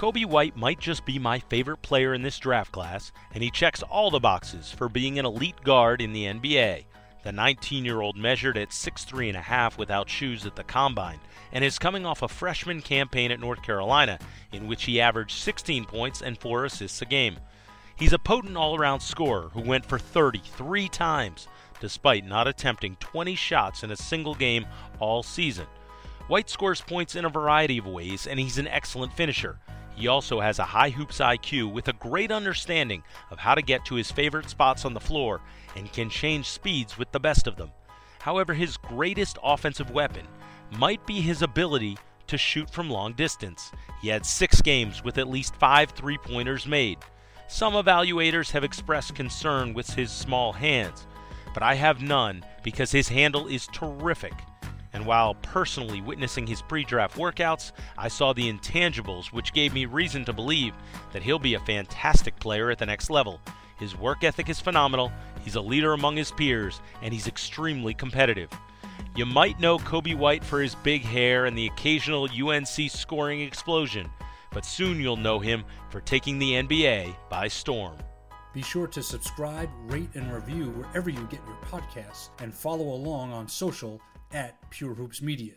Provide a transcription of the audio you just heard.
Coby White might just be my favorite player in this draft class, and he checks all the boxes for being an elite guard in the NBA. The 19 year old measured at 6'3 and a half without shoes at the combine and is coming off a freshman campaign at North Carolina in which he averaged 16 points and 4 assists a game. He's a potent all around scorer who went for 33 times, despite not attempting 20 shots in a single game all season. White scores points in a variety of ways, and he's an excellent finisher. He also has a high hoops IQ with a great understanding of how to get to his favorite spots on the floor and can change speeds with the best of them. However, his greatest offensive weapon might be his ability to shoot from long distance. He had six games with at least five three pointers made. Some evaluators have expressed concern with his small hands, but I have none because his handle is terrific. And while personally witnessing his pre draft workouts, I saw the intangibles which gave me reason to believe that he'll be a fantastic player at the next level. His work ethic is phenomenal, he's a leader among his peers, and he's extremely competitive. You might know Coby White for his big hair and the occasional UNC scoring explosion, but soon you'll know him for taking the NBA by storm. Be sure to subscribe, rate, and review wherever you get your podcasts, and follow along on social at Pure Hoops Media.